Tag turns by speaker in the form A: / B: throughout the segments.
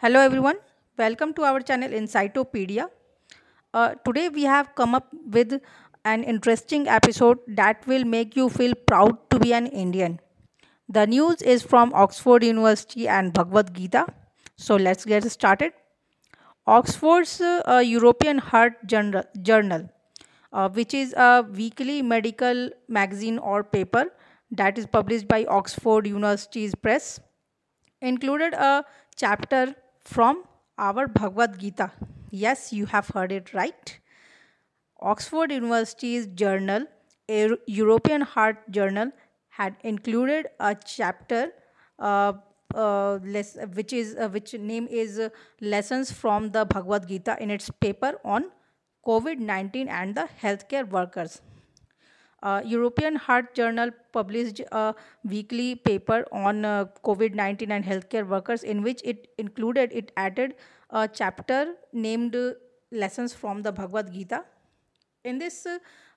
A: Hello everyone, welcome to our channel Incytopedia. Uh, today we have come up with an interesting episode that will make you feel proud to be an Indian. The news is from Oxford University and Bhagavad Gita. So let's get started. Oxford's uh, European Heart Journal, Journal uh, which is a weekly medical magazine or paper that is published by Oxford University's Press, included a chapter from our Bhagavad Gita. Yes, you have heard it right. Oxford University's journal, a European Heart Journal, had included a chapter uh, uh, which is uh, which name is uh, lessons from the Bhagavad Gita in its paper on COVID 19 and the healthcare workers. Uh, European Heart Journal published a weekly paper on uh, COVID 19 and healthcare workers, in which it included, it added a chapter named Lessons from the Bhagavad Gita. In this,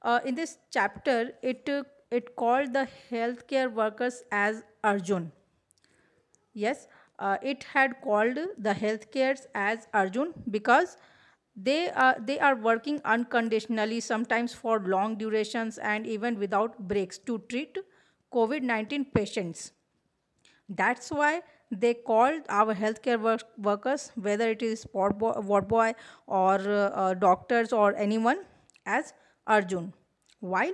A: uh, in this chapter, it, it called the healthcare workers as Arjun. Yes, uh, it had called the healthcares as Arjun because they are they are working unconditionally sometimes for long durations and even without breaks to treat covid-19 patients. That's why they called our healthcare work- workers whether it is ward boy, ward boy or uh, uh, doctors or anyone as arjun. While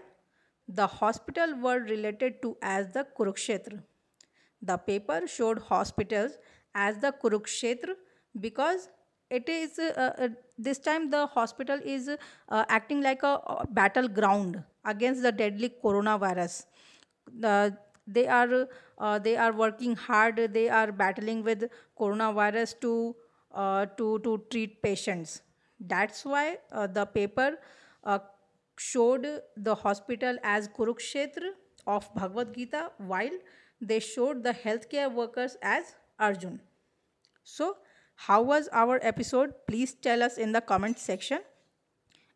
A: the hospital were related to as the kurukshetra. The paper showed hospitals as the Kurukshetra because it is uh, uh, this time the hospital is uh, acting like a uh, battleground against the deadly coronavirus. They are uh, they are working hard. They are battling with coronavirus to to to treat patients. That's why the paper showed the hospital as Kurukshetra of Bhagavad Gita, while they showed the healthcare workers as Arjun. So, how was our episode? Please tell us in the comment section.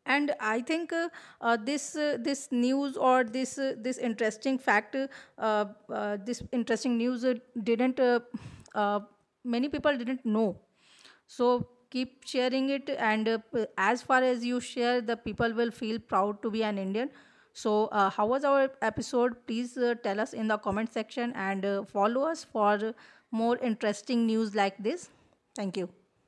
A: And I think uh, uh, this uh, this news or this uh, this interesting fact, uh, uh, this interesting news didn't many people didn't know. So keep sharing it, and as far as you share, the people will feel proud to be an Indian. So, how was our episode? Please tell us in the comment section and follow us for more interesting news like this. Thank you.